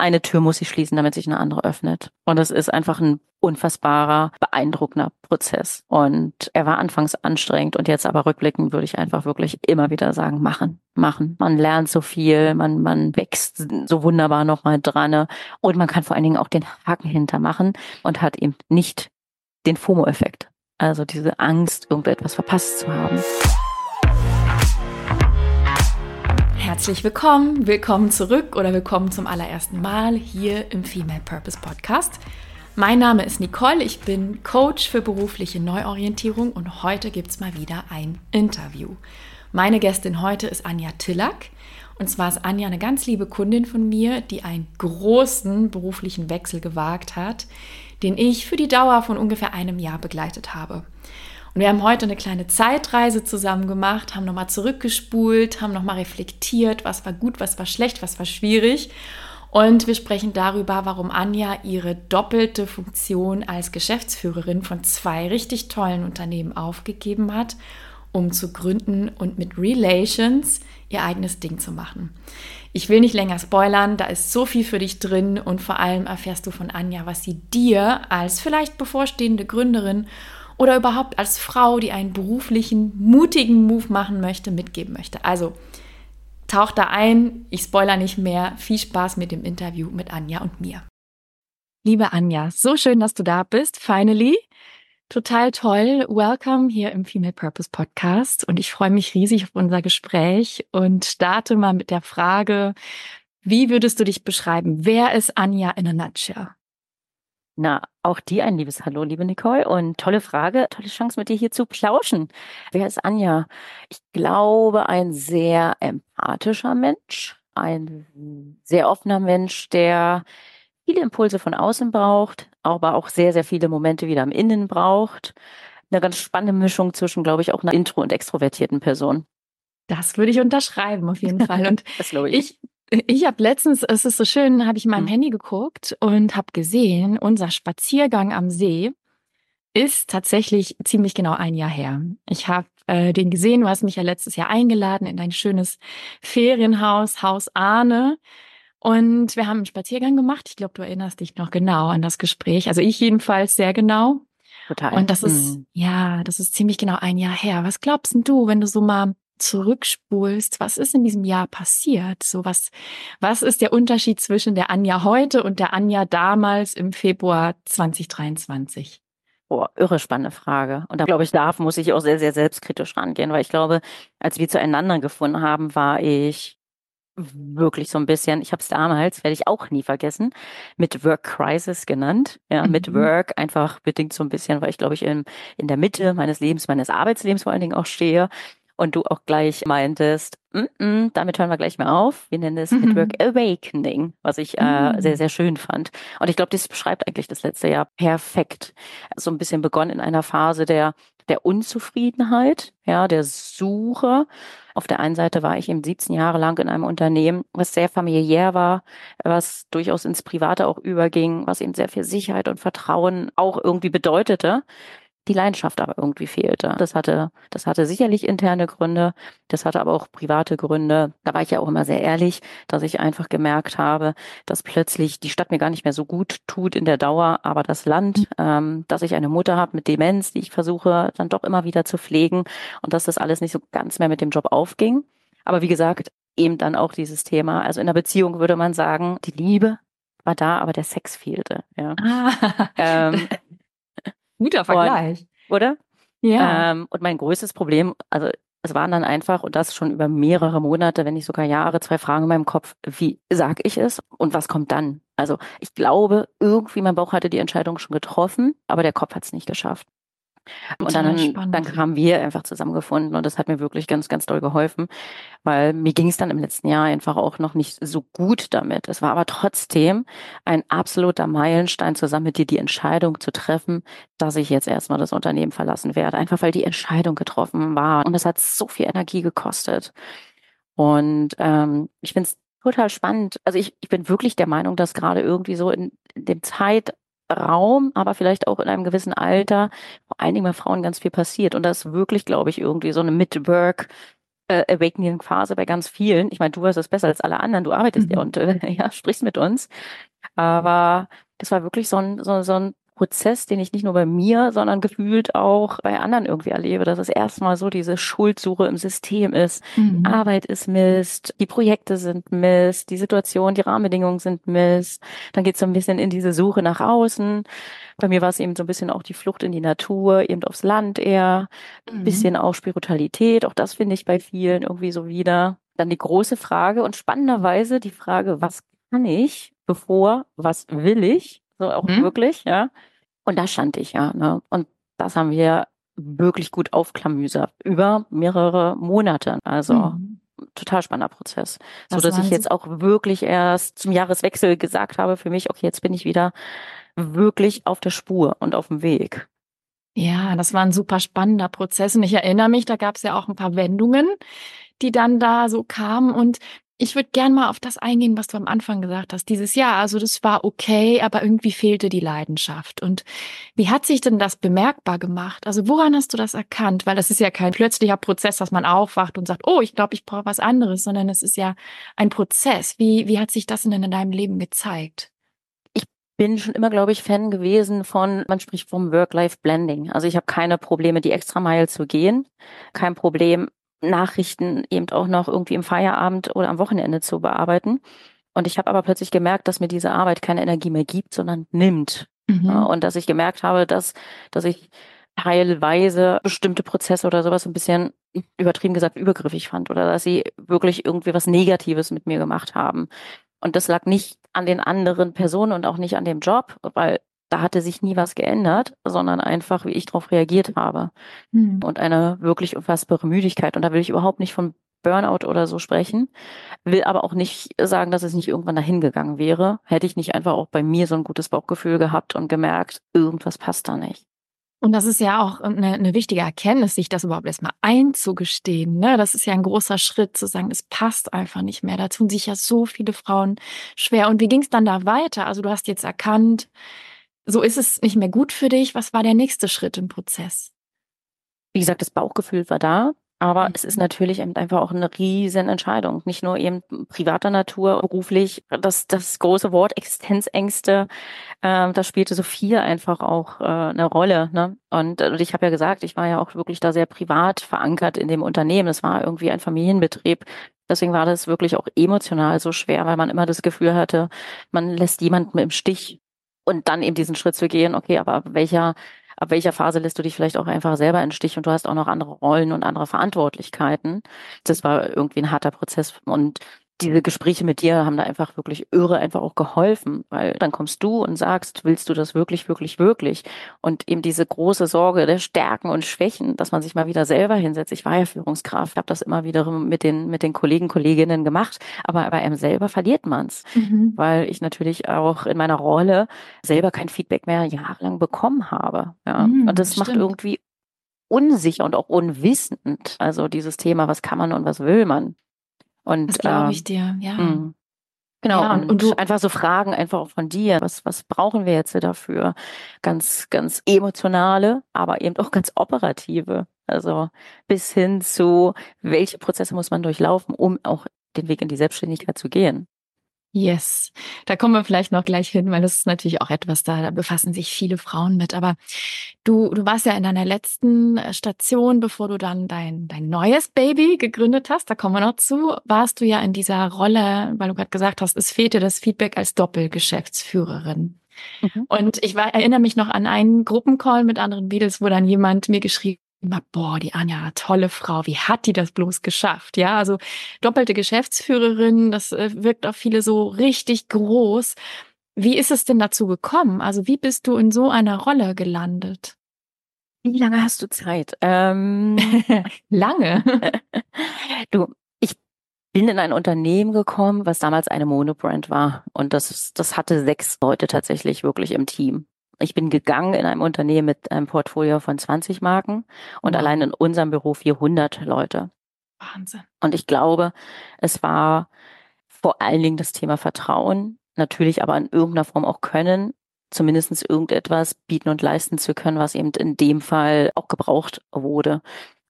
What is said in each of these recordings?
eine Tür muss sich schließen, damit sich eine andere öffnet. Und das ist einfach ein unfassbarer, beeindruckender Prozess. Und er war anfangs anstrengend und jetzt aber rückblickend würde ich einfach wirklich immer wieder sagen, machen, machen. Man lernt so viel, man, man wächst so wunderbar nochmal dran und man kann vor allen Dingen auch den Haken hintermachen und hat eben nicht den FOMO-Effekt. Also diese Angst, irgendetwas verpasst zu haben. Herzlich willkommen, willkommen zurück oder willkommen zum allerersten Mal hier im Female Purpose Podcast. Mein Name ist Nicole, ich bin Coach für berufliche Neuorientierung und heute gibt es mal wieder ein Interview. Meine Gästin heute ist Anja Tillack. Und zwar ist Anja eine ganz liebe Kundin von mir, die einen großen beruflichen Wechsel gewagt hat, den ich für die Dauer von ungefähr einem Jahr begleitet habe. Und wir haben heute eine kleine Zeitreise zusammen gemacht, haben nochmal zurückgespult, haben nochmal reflektiert, was war gut, was war schlecht, was war schwierig. Und wir sprechen darüber, warum Anja ihre doppelte Funktion als Geschäftsführerin von zwei richtig tollen Unternehmen aufgegeben hat, um zu gründen und mit Relations ihr eigenes Ding zu machen. Ich will nicht länger spoilern, da ist so viel für dich drin und vor allem erfährst du von Anja, was sie dir als vielleicht bevorstehende Gründerin oder überhaupt als Frau, die einen beruflichen, mutigen Move machen möchte, mitgeben möchte. Also tauch da ein, ich spoiler nicht mehr. Viel Spaß mit dem Interview mit Anja und mir. Liebe Anja, so schön, dass du da bist, finally. Total toll. Welcome hier im Female Purpose Podcast. Und ich freue mich riesig auf unser Gespräch und starte mal mit der Frage, wie würdest du dich beschreiben? Wer ist Anja in a nutshell? Na, auch dir ein liebes Hallo, liebe Nicole. Und tolle Frage, tolle Chance, mit dir hier zu plauschen. Wer ist Anja? Ich glaube, ein sehr empathischer Mensch, ein sehr offener Mensch, der viele Impulse von außen braucht, aber auch sehr, sehr viele Momente wieder im Innen braucht. Eine ganz spannende Mischung zwischen, glaube ich, auch einer intro- und extrovertierten Person. Das würde ich unterschreiben, auf jeden Fall. Und das ich. ich ich habe letztens, es ist so schön, habe ich in meinem mhm. Handy geguckt und habe gesehen, unser Spaziergang am See ist tatsächlich ziemlich genau ein Jahr her. Ich habe äh, den gesehen, du hast mich ja letztes Jahr eingeladen in dein schönes Ferienhaus, Haus Ahne. Und wir haben einen Spaziergang gemacht. Ich glaube, du erinnerst dich noch genau an das Gespräch. Also ich jedenfalls sehr genau. Total. Und das ist, mhm. ja, das ist ziemlich genau ein Jahr her. Was glaubst denn du, wenn du so mal zurückspulst, was ist in diesem Jahr passiert? So was, was ist der Unterschied zwischen der Anja heute und der Anja damals im Februar 2023? Boah, irre spannende Frage. Und da glaube ich, da muss ich auch sehr, sehr selbstkritisch rangehen, weil ich glaube, als wir zueinander gefunden haben, war ich wirklich so ein bisschen, ich habe es damals, werde ich auch nie vergessen, mit Work Crisis genannt. Ja, mhm. mit Work einfach bedingt so ein bisschen, weil ich glaube ich in, in der Mitte meines Lebens, meines Arbeitslebens vor allen Dingen auch stehe und du auch gleich meintest, mm -mm, damit hören wir gleich mal auf. Wir nennen es mhm. Network Awakening, was ich äh, mhm. sehr, sehr schön fand. Und ich glaube, das beschreibt eigentlich das letzte Jahr perfekt. So ein bisschen begonnen in einer Phase der, der Unzufriedenheit, ja, der Suche. Auf der einen Seite war ich eben 17 Jahre lang in einem Unternehmen, was sehr familiär war, was durchaus ins Private auch überging, was eben sehr viel Sicherheit und Vertrauen auch irgendwie bedeutete die Leidenschaft aber irgendwie fehlte. Das hatte, das hatte sicherlich interne Gründe, das hatte aber auch private Gründe. Da war ich ja auch immer sehr ehrlich, dass ich einfach gemerkt habe, dass plötzlich die Stadt mir gar nicht mehr so gut tut in der Dauer, aber das Land, mhm. ähm, dass ich eine Mutter habe mit Demenz, die ich versuche dann doch immer wieder zu pflegen und dass das alles nicht so ganz mehr mit dem Job aufging. Aber wie gesagt, eben dann auch dieses Thema. Also in der Beziehung würde man sagen, die Liebe war da, aber der Sex fehlte. Ja. Ah. Ähm, Guter Vergleich. Und, oder? Ja. Ähm, und mein größtes Problem, also es waren dann einfach, und das schon über mehrere Monate, wenn nicht sogar Jahre, zwei Fragen in meinem Kopf, wie sag ich es und was kommt dann? Also ich glaube, irgendwie mein Bauch hatte die Entscheidung schon getroffen, aber der Kopf hat es nicht geschafft. Und dann, dann haben wir einfach zusammengefunden und das hat mir wirklich ganz, ganz doll geholfen, weil mir ging es dann im letzten Jahr einfach auch noch nicht so gut damit. Es war aber trotzdem ein absoluter Meilenstein, zusammen mit dir die Entscheidung zu treffen, dass ich jetzt erstmal das Unternehmen verlassen werde. Einfach weil die Entscheidung getroffen war. Und es hat so viel Energie gekostet. Und ähm, ich finde es total spannend. Also ich, ich bin wirklich der Meinung, dass gerade irgendwie so in, in dem Zeit Raum, aber vielleicht auch in einem gewissen Alter, vor allen Dingen bei Frauen ganz viel passiert. Und das ist wirklich, glaube ich, irgendwie so eine Mid-Work äh, Awakening-Phase bei ganz vielen. Ich meine, du weißt es besser als alle anderen, du arbeitest mhm. ja und äh, ja, sprichst mit uns. Aber das war wirklich so ein, so, so ein Prozess, den ich nicht nur bei mir, sondern gefühlt auch bei anderen irgendwie erlebe, dass es erstmal so diese Schuldsuche im System ist. Mhm. Arbeit ist Mist, die Projekte sind Mist, die Situation, die Rahmenbedingungen sind Mist. Dann geht es so ein bisschen in diese Suche nach außen. Bei mir war es eben so ein bisschen auch die Flucht in die Natur, eben aufs Land eher, ein mhm. bisschen auch Spiritualität, auch das finde ich bei vielen irgendwie so wieder. Dann die große Frage und spannenderweise die Frage, was kann ich, bevor, was will ich? So auch mhm. wirklich, ja. Und da stand ich, ja. Ne? Und das haben wir wirklich gut aufklamüsert über mehrere Monate. Also mhm. total spannender Prozess. Das so dass ich jetzt auch wirklich erst zum Jahreswechsel gesagt habe für mich, okay, jetzt bin ich wieder wirklich auf der Spur und auf dem Weg. Ja, das war ein super spannender Prozess. Und ich erinnere mich, da gab es ja auch ein paar Wendungen, die dann da so kamen. Und ich würde gern mal auf das eingehen, was du am Anfang gesagt hast. Dieses Jahr, also das war okay, aber irgendwie fehlte die Leidenschaft. Und wie hat sich denn das bemerkbar gemacht? Also woran hast du das erkannt? Weil das ist ja kein plötzlicher Prozess, dass man aufwacht und sagt, oh, ich glaube, ich brauche was anderes, sondern es ist ja ein Prozess. Wie, wie hat sich das denn in deinem Leben gezeigt? Ich bin schon immer, glaube ich, Fan gewesen von, man spricht vom Work-Life-Blending. Also ich habe keine Probleme, die extra Meile zu gehen. Kein Problem, Nachrichten eben auch noch irgendwie im Feierabend oder am Wochenende zu bearbeiten. Und ich habe aber plötzlich gemerkt, dass mir diese Arbeit keine Energie mehr gibt, sondern nimmt. Mhm. Ja, und dass ich gemerkt habe, dass, dass ich teilweise bestimmte Prozesse oder sowas ein bisschen übertrieben gesagt übergriffig fand oder dass sie wirklich irgendwie was Negatives mit mir gemacht haben. Und das lag nicht an den anderen Personen und auch nicht an dem Job, weil da hatte sich nie was geändert, sondern einfach, wie ich darauf reagiert habe. Mhm. Und eine wirklich unfassbare Müdigkeit. Und da will ich überhaupt nicht von Burnout oder so sprechen, will aber auch nicht sagen, dass es nicht irgendwann dahin gegangen wäre. Hätte ich nicht einfach auch bei mir so ein gutes Bauchgefühl gehabt und gemerkt, irgendwas passt da nicht. Und das ist ja auch eine, eine wichtige Erkenntnis, sich das überhaupt erstmal einzugestehen. Ne? Das ist ja ein großer Schritt, zu sagen, es passt einfach nicht mehr. Da tun sich ja so viele Frauen schwer. Und wie ging es dann da weiter? Also du hast jetzt erkannt, so ist es nicht mehr gut für dich. Was war der nächste Schritt im Prozess? Wie gesagt, das Bauchgefühl war da. Aber mhm. es ist natürlich eben einfach auch eine riesen Entscheidung. Nicht nur eben privater Natur, beruflich. Das, das große Wort Existenzängste, äh, da spielte Sophia einfach auch äh, eine Rolle. Ne? Und, und ich habe ja gesagt, ich war ja auch wirklich da sehr privat verankert in dem Unternehmen. Es war irgendwie ein Familienbetrieb. Deswegen war das wirklich auch emotional so schwer, weil man immer das Gefühl hatte, man lässt jemanden im Stich und dann eben diesen Schritt zu gehen, okay, aber ab welcher, ab welcher Phase lässt du dich vielleicht auch einfach selber in Stich und du hast auch noch andere Rollen und andere Verantwortlichkeiten. Das war irgendwie ein harter Prozess und diese Gespräche mit dir haben da einfach wirklich irre einfach auch geholfen, weil dann kommst du und sagst, willst du das wirklich, wirklich, wirklich? Und eben diese große Sorge der Stärken und Schwächen, dass man sich mal wieder selber hinsetzt. Ich war ja Führungskraft, habe das immer wieder mit den, mit den Kollegen, Kolleginnen gemacht, aber bei einem selber verliert man's, mhm. weil ich natürlich auch in meiner Rolle selber kein Feedback mehr jahrelang bekommen habe. Ja. Mhm, und das stimmt. macht irgendwie unsicher und auch unwissend. Also dieses Thema, was kann man und was will man? Und, das glaube ich ähm, dir, ja. Mh. Genau, ja, und, und, du einfach so Fragen einfach auch von dir. Was, was brauchen wir jetzt dafür? Ganz, ganz emotionale, aber eben auch ganz operative. Also bis hin zu, welche Prozesse muss man durchlaufen, um auch den Weg in die Selbstständigkeit zu gehen. Yes, da kommen wir vielleicht noch gleich hin, weil das ist natürlich auch etwas, da, da befassen sich viele Frauen mit. Aber du, du warst ja in deiner letzten äh, Station, bevor du dann dein, dein neues Baby gegründet hast, da kommen wir noch zu, warst du ja in dieser Rolle, weil du gerade gesagt hast, es fehlte das Feedback als Doppelgeschäftsführerin. Mhm. Und ich war, erinnere mich noch an einen Gruppencall mit anderen Mädels, wo dann jemand mir geschrieben immer, boah, die Anja, tolle Frau, wie hat die das bloß geschafft? Ja, also doppelte Geschäftsführerin, das äh, wirkt auf viele so richtig groß. Wie ist es denn dazu gekommen? Also wie bist du in so einer Rolle gelandet? Wie lange hast du Zeit? Ähm, lange. du, ich bin in ein Unternehmen gekommen, was damals eine Monobrand war. Und das, das hatte sechs Leute tatsächlich wirklich im Team. Ich bin gegangen in einem Unternehmen mit einem Portfolio von 20 Marken und wow. allein in unserem Büro 400 Leute. Wahnsinn. Und ich glaube, es war vor allen Dingen das Thema Vertrauen, natürlich aber in irgendeiner Form auch Können, zumindest irgendetwas bieten und leisten zu können, was eben in dem Fall auch gebraucht wurde.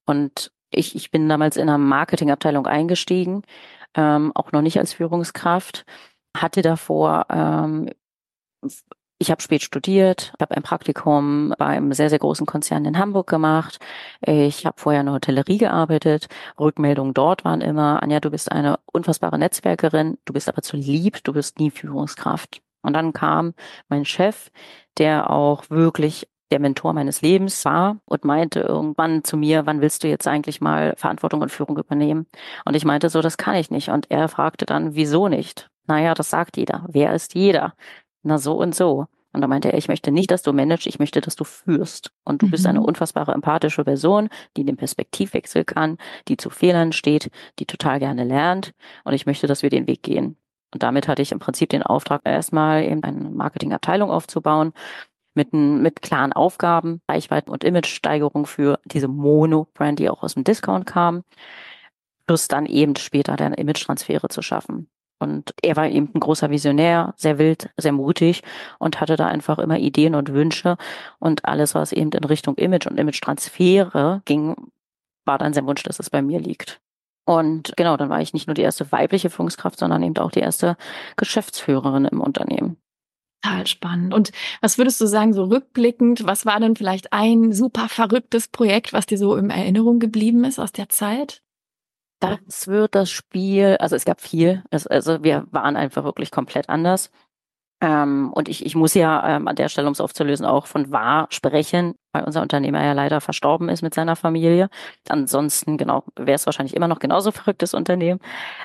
Und Ich, ich bin damals in einer Marketingabteilung eingestiegen, ähm, auch noch nicht als Führungskraft, hatte davor ähm, ich habe spät studiert, habe ein Praktikum bei einem sehr, sehr großen Konzern in Hamburg gemacht. Ich habe vorher in der Hotellerie gearbeitet. Rückmeldungen dort waren immer, Anja, du bist eine unfassbare Netzwerkerin, du bist aber zu lieb, du bist nie Führungskraft. Und dann kam mein Chef, der auch wirklich der Mentor meines Lebens war und meinte irgendwann zu mir, wann willst du jetzt eigentlich mal Verantwortung und Führung übernehmen? Und ich meinte so, das kann ich nicht. Und er fragte dann, wieso nicht? Naja, das sagt jeder. Wer ist jeder? Na so und so. Und da meinte er, ich möchte nicht, dass du managst, ich möchte, dass du führst. Und du mhm. bist eine mhm. unfassbare empathische Person, die den Perspektivwechsel kann, die zu Fehlern steht, die total gerne lernt. Und ich möchte, dass wir den Weg gehen. Und damit hatte ich im Prinzip den Auftrag, erstmal eben eine Marketingabteilung aufzubauen, mit, mit klaren Aufgaben, Reichweiten und Image-Steigerung für diese Mono-Brand, die auch aus dem Discount kam, plus dann eben später dann Image-Transfere zu schaffen. Und er war eben ein großer Visionär, sehr wild, sehr mutig und hatte da einfach immer Ideen und Wünsche. Und alles, was eben in Richtung Image und Image-Transfere ging, war dann sein Wunsch, dass es bei mir liegt. Und genau, dann war ich nicht nur die erste weibliche Führungskraft, sondern eben auch die erste Geschäftsführerin im Unternehmen. Total spannend. Und was würdest du sagen, so rückblickend, was war denn vielleicht ein super verrücktes Projekt, was dir so in Erinnerung geblieben ist aus der Zeit? Das wird das Spiel, also es gab viel, es, also wir waren einfach wirklich komplett anders. Ähm, und ich, ich muss ja ähm, an der Stelle, um es aufzulösen, auch von wahr sprechen, weil unser Unternehmer ja leider verstorben ist mit seiner Familie. Ansonsten, genau, wäre es wahrscheinlich immer noch genauso verrücktes Unternehmen.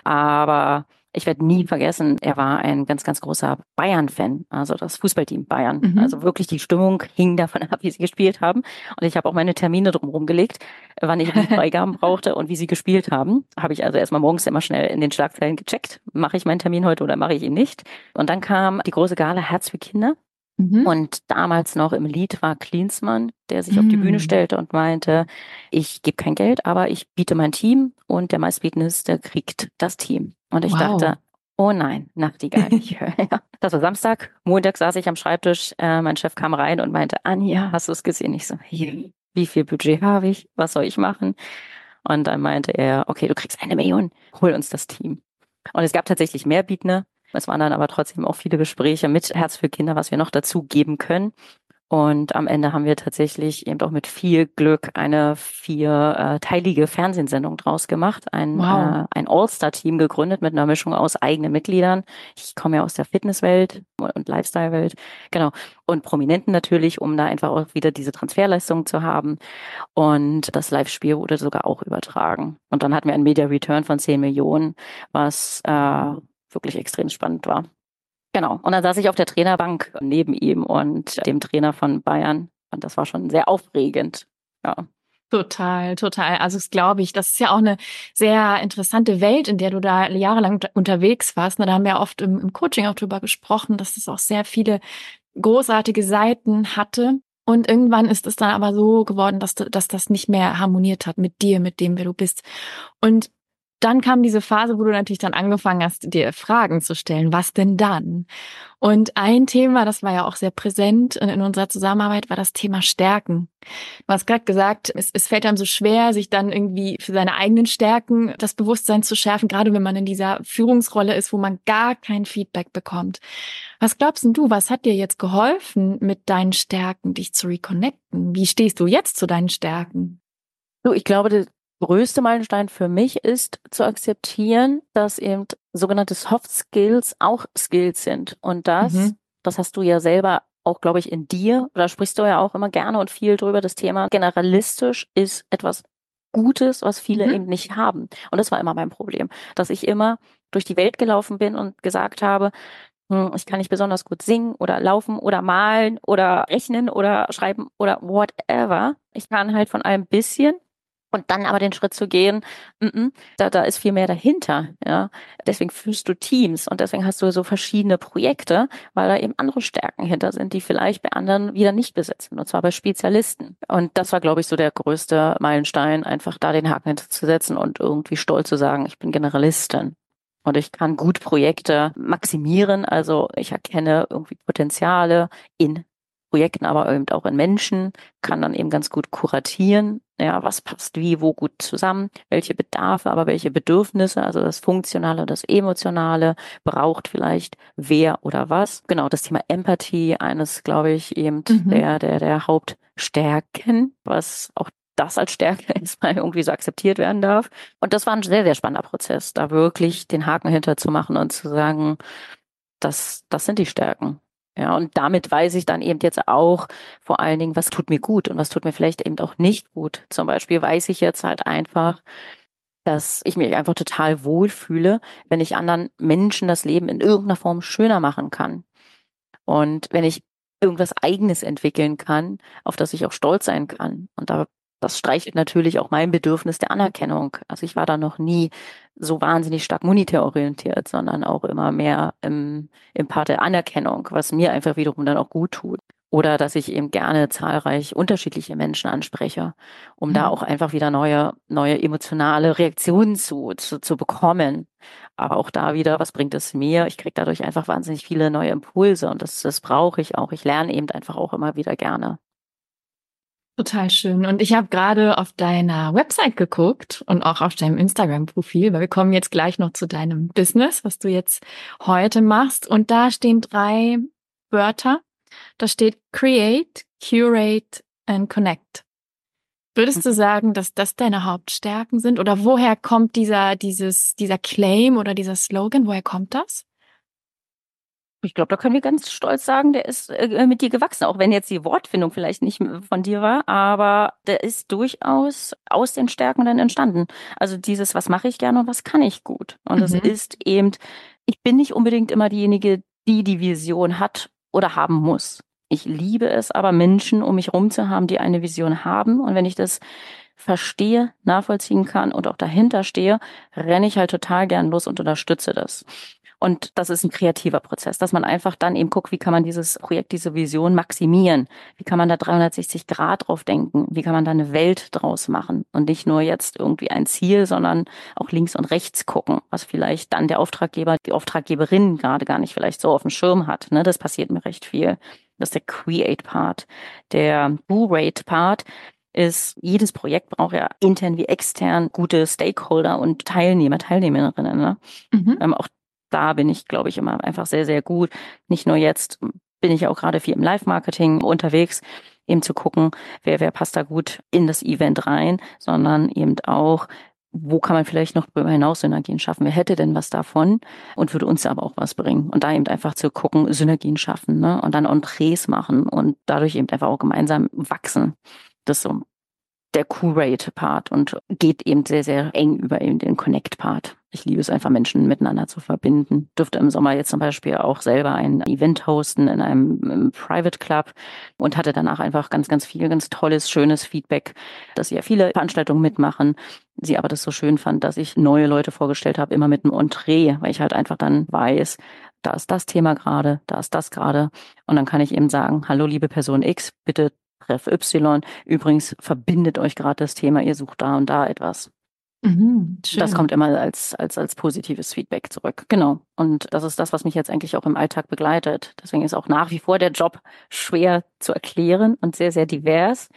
Aber ich werde nie vergessen, er war ein ganz, ganz großer Bayern-Fan, also das Fußballteam Bayern. Mhm. Also wirklich die Stimmung hing davon ab, wie sie gespielt haben. Und ich habe auch meine Termine drumherum gelegt, wann ich die Freigaben brauchte und wie sie gespielt haben. Habe ich also erstmal morgens immer schnell in den Schlagzeilen gecheckt. Mache ich meinen Termin heute oder mache ich ihn nicht? Und dann kam die große Gala Herz für Kinder. Mhm. Und damals noch im Lied war Klinsmann, der sich mhm. auf die Bühne mhm. stellte und meinte, ich gebe kein Geld, aber ich biete mein Team und der meistbietendste kriegt das Team. Und ich wow. dachte, oh nein, Nachtigall. Ich höre, ja. Das war Samstag. Montag saß ich am Schreibtisch. Äh, mein Chef kam rein und meinte, Anja, hast du es gesehen? Ich so, hier, wie viel Budget habe ich? Was soll ich machen? Und dann meinte er, okay, du kriegst eine Million, hol uns das Team. Und es gab tatsächlich mehr Bietende. Es waren dann aber trotzdem auch viele Gespräche mit Herz für Kinder, was wir noch dazu geben können. Und am Ende haben wir tatsächlich eben auch mit viel Glück eine vierteilige äh, Fernsehsendung draus gemacht, ein, wow. äh, ein All-Star-Team gegründet mit einer Mischung aus eigenen Mitgliedern. Ich komme ja aus der Fitnesswelt und Lifestyle-Welt, genau. Und Prominenten natürlich, um da einfach auch wieder diese Transferleistung zu haben. Und das Live-Spiel wurde sogar auch übertragen. Und dann hatten wir einen Media Return von 10 Millionen, was äh, wirklich extrem spannend war. Genau. Und dann saß ich auf der Trainerbank neben ihm und dem Trainer von Bayern. Und das war schon sehr aufregend. Ja. Total, total. Also das glaube ich, das ist ja auch eine sehr interessante Welt, in der du da jahrelang unterwegs warst. Da haben wir oft im, im Coaching auch drüber gesprochen, dass es auch sehr viele großartige Seiten hatte. Und irgendwann ist es dann aber so geworden, dass, du, dass das nicht mehr harmoniert hat mit dir, mit dem, wer du bist. Und dann kam diese Phase, wo du natürlich dann angefangen hast, dir Fragen zu stellen. Was denn dann? Und ein Thema, das war ja auch sehr präsent in unserer Zusammenarbeit, war das Thema Stärken. Du hast gerade gesagt, es, es fällt einem so schwer, sich dann irgendwie für seine eigenen Stärken das Bewusstsein zu schärfen, gerade wenn man in dieser Führungsrolle ist, wo man gar kein Feedback bekommt. Was glaubst du, was hat dir jetzt geholfen, mit deinen Stärken dich zu reconnecten? Wie stehst du jetzt zu deinen Stärken? Du, ich glaube, größte Meilenstein für mich ist zu akzeptieren, dass eben sogenannte Soft Skills auch Skills sind. Und das, mhm. das hast du ja selber auch, glaube ich, in dir, da sprichst du ja auch immer gerne und viel drüber, das Thema generalistisch ist etwas Gutes, was viele mhm. eben nicht haben. Und das war immer mein Problem, dass ich immer durch die Welt gelaufen bin und gesagt habe, hm, ich kann nicht besonders gut singen oder laufen oder malen oder rechnen oder schreiben oder whatever. Ich kann halt von allem bisschen und dann aber den Schritt zu gehen, mm -mm, da, da ist viel mehr dahinter. Ja, deswegen führst du Teams und deswegen hast du so verschiedene Projekte, weil da eben andere Stärken hinter sind, die vielleicht bei anderen wieder nicht besetzen. Und zwar bei Spezialisten. Und das war, glaube ich, so der größte Meilenstein, einfach da den Haken hinterzusetzen und irgendwie stolz zu sagen, ich bin Generalistin. Und ich kann gut Projekte maximieren. Also ich erkenne irgendwie Potenziale in Projekten, aber eben auch in Menschen, kann dann eben ganz gut kuratieren, ja, was passt wie, wo gut zusammen, welche Bedarfe, aber welche Bedürfnisse, also das Funktionale, das Emotionale, braucht vielleicht wer oder was. Genau, das Thema Empathie, eines, glaube ich, eben mhm. der, der, der Hauptstärken, was auch das als Stärke erstmal irgendwie so akzeptiert werden darf. Und das war ein sehr, sehr spannender Prozess, da wirklich den Haken hinter zu machen und zu sagen, das, das sind die Stärken. Ja, und damit weiß ich dann eben jetzt auch vor allen Dingen, was tut mir gut und was tut mir vielleicht eben auch nicht gut. Zum Beispiel weiß ich jetzt halt einfach, dass ich mich einfach total wohlfühle, wenn ich anderen Menschen das Leben in irgendeiner Form schöner machen kann. Und wenn ich irgendwas Eigenes entwickeln kann, auf das ich auch stolz sein kann. Und da das streichelt natürlich auch mein Bedürfnis der Anerkennung. Also ich war da noch nie so wahnsinnig stark monetär orientiert, sondern auch immer mehr im, im Part der Anerkennung, was mir einfach wiederum dann auch gut tut. Oder dass ich eben gerne zahlreich unterschiedliche Menschen anspreche, um mhm. da auch einfach wieder neue, neue emotionale Reaktionen zu, zu, zu bekommen. Aber auch da wieder, was bringt es mir? Ich kriege dadurch einfach wahnsinnig viele neue Impulse und das, das brauche ich auch. Ich lerne eben einfach auch immer wieder gerne. Total schön. Und ich habe gerade auf deiner Website geguckt und auch auf deinem Instagram-Profil, weil wir kommen jetzt gleich noch zu deinem Business, was du jetzt heute machst. Und da stehen drei Wörter. Da steht Create, Curate and Connect. Würdest du mhm. sagen, dass das deine Hauptstärken sind? Oder woher kommt dieser, dieses, dieser Claim oder dieser Slogan? Woher kommt das? Ich glaube, da können wir ganz stolz sagen, der ist äh, mit dir gewachsen, auch wenn jetzt die Wortfindung vielleicht nicht von dir war, aber der ist durchaus aus den Stärken dann entstanden. Also dieses, was mache ich gerne und was kann ich gut. Und mhm. ist eben, ich bin nicht unbedingt immer diejenige, die die Vision hat oder haben muss. Ich liebe es aber, Menschen um mich herum zu haben, die eine Vision haben. Und wenn ich das verstehe, nachvollziehen kann und auch dahinter stehe, renne ich halt total gern los und unterstütze das. Und das ist ein kreativer Prozess, dass man einfach dann eben guckt, wie kann man dieses Projekt, diese Vision maximieren? Wie kann man da 360 Grad drauf denken? Wie kann man da eine Welt draus machen? Und nicht nur jetzt irgendwie ein Ziel, sondern auch links und rechts gucken, was vielleicht dann der Auftraggeber, die Auftraggeberin gerade gar nicht vielleicht so auf dem Schirm hat. Ne? Das passiert mir recht viel. Das ist der Create-Part. Der Do-Rate-Part ist, jedes Projekt braucht ja intern wie extern gute Stakeholder und Teilnehmer, Teilnehmerinnen. Ne? Mhm. Ähm, auch da bin ich, glaube ich, immer einfach sehr, sehr gut. Nicht nur jetzt bin ich auch gerade viel im Live-Marketing unterwegs, eben zu gucken, wer, wer passt da gut in das Event rein, sondern eben auch, wo kann man vielleicht noch darüber hinaus Synergien schaffen? Wer hätte denn was davon und würde uns aber auch was bringen? Und da eben einfach zu gucken, Synergien schaffen ne? und dann Entrees machen und dadurch eben einfach auch gemeinsam wachsen. Das ist so der Curate-Part und geht eben sehr, sehr eng über eben den Connect-Part. Ich liebe es einfach, Menschen miteinander zu verbinden. Dürfte im Sommer jetzt zum Beispiel auch selber ein Event hosten in einem Private Club und hatte danach einfach ganz, ganz viel, ganz tolles, schönes Feedback, dass sie ja viele Veranstaltungen mitmachen. Sie aber das so schön fand, dass ich neue Leute vorgestellt habe, immer mit einem Entree, weil ich halt einfach dann weiß, da ist das Thema gerade, da ist das gerade. Und dann kann ich eben sagen, hallo liebe Person X, bitte treff Y. Übrigens verbindet euch gerade das Thema, ihr sucht da und da etwas. Mhm, das kommt immer als, als, als positives Feedback zurück. Genau. Und das ist das, was mich jetzt eigentlich auch im Alltag begleitet. Deswegen ist auch nach wie vor der Job schwer zu erklären und sehr, sehr divers,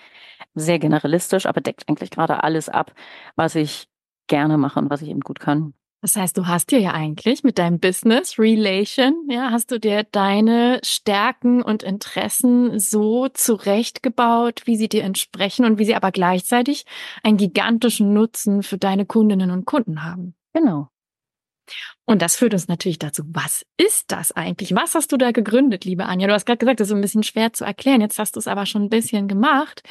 sehr generalistisch, aber deckt eigentlich gerade alles ab, was ich gerne mache und was ich eben gut kann. Das heißt, du hast dir ja eigentlich mit deinem Business Relation, ja, hast du dir deine Stärken und Interessen so zurechtgebaut, wie sie dir entsprechen und wie sie aber gleichzeitig einen gigantischen Nutzen für deine Kundinnen und Kunden haben. Genau. Und das führt uns natürlich dazu, was ist das eigentlich? Was hast du da gegründet, liebe Anja? Du hast gerade gesagt, das ist ein bisschen schwer zu erklären. Jetzt hast du es aber schon ein bisschen gemacht.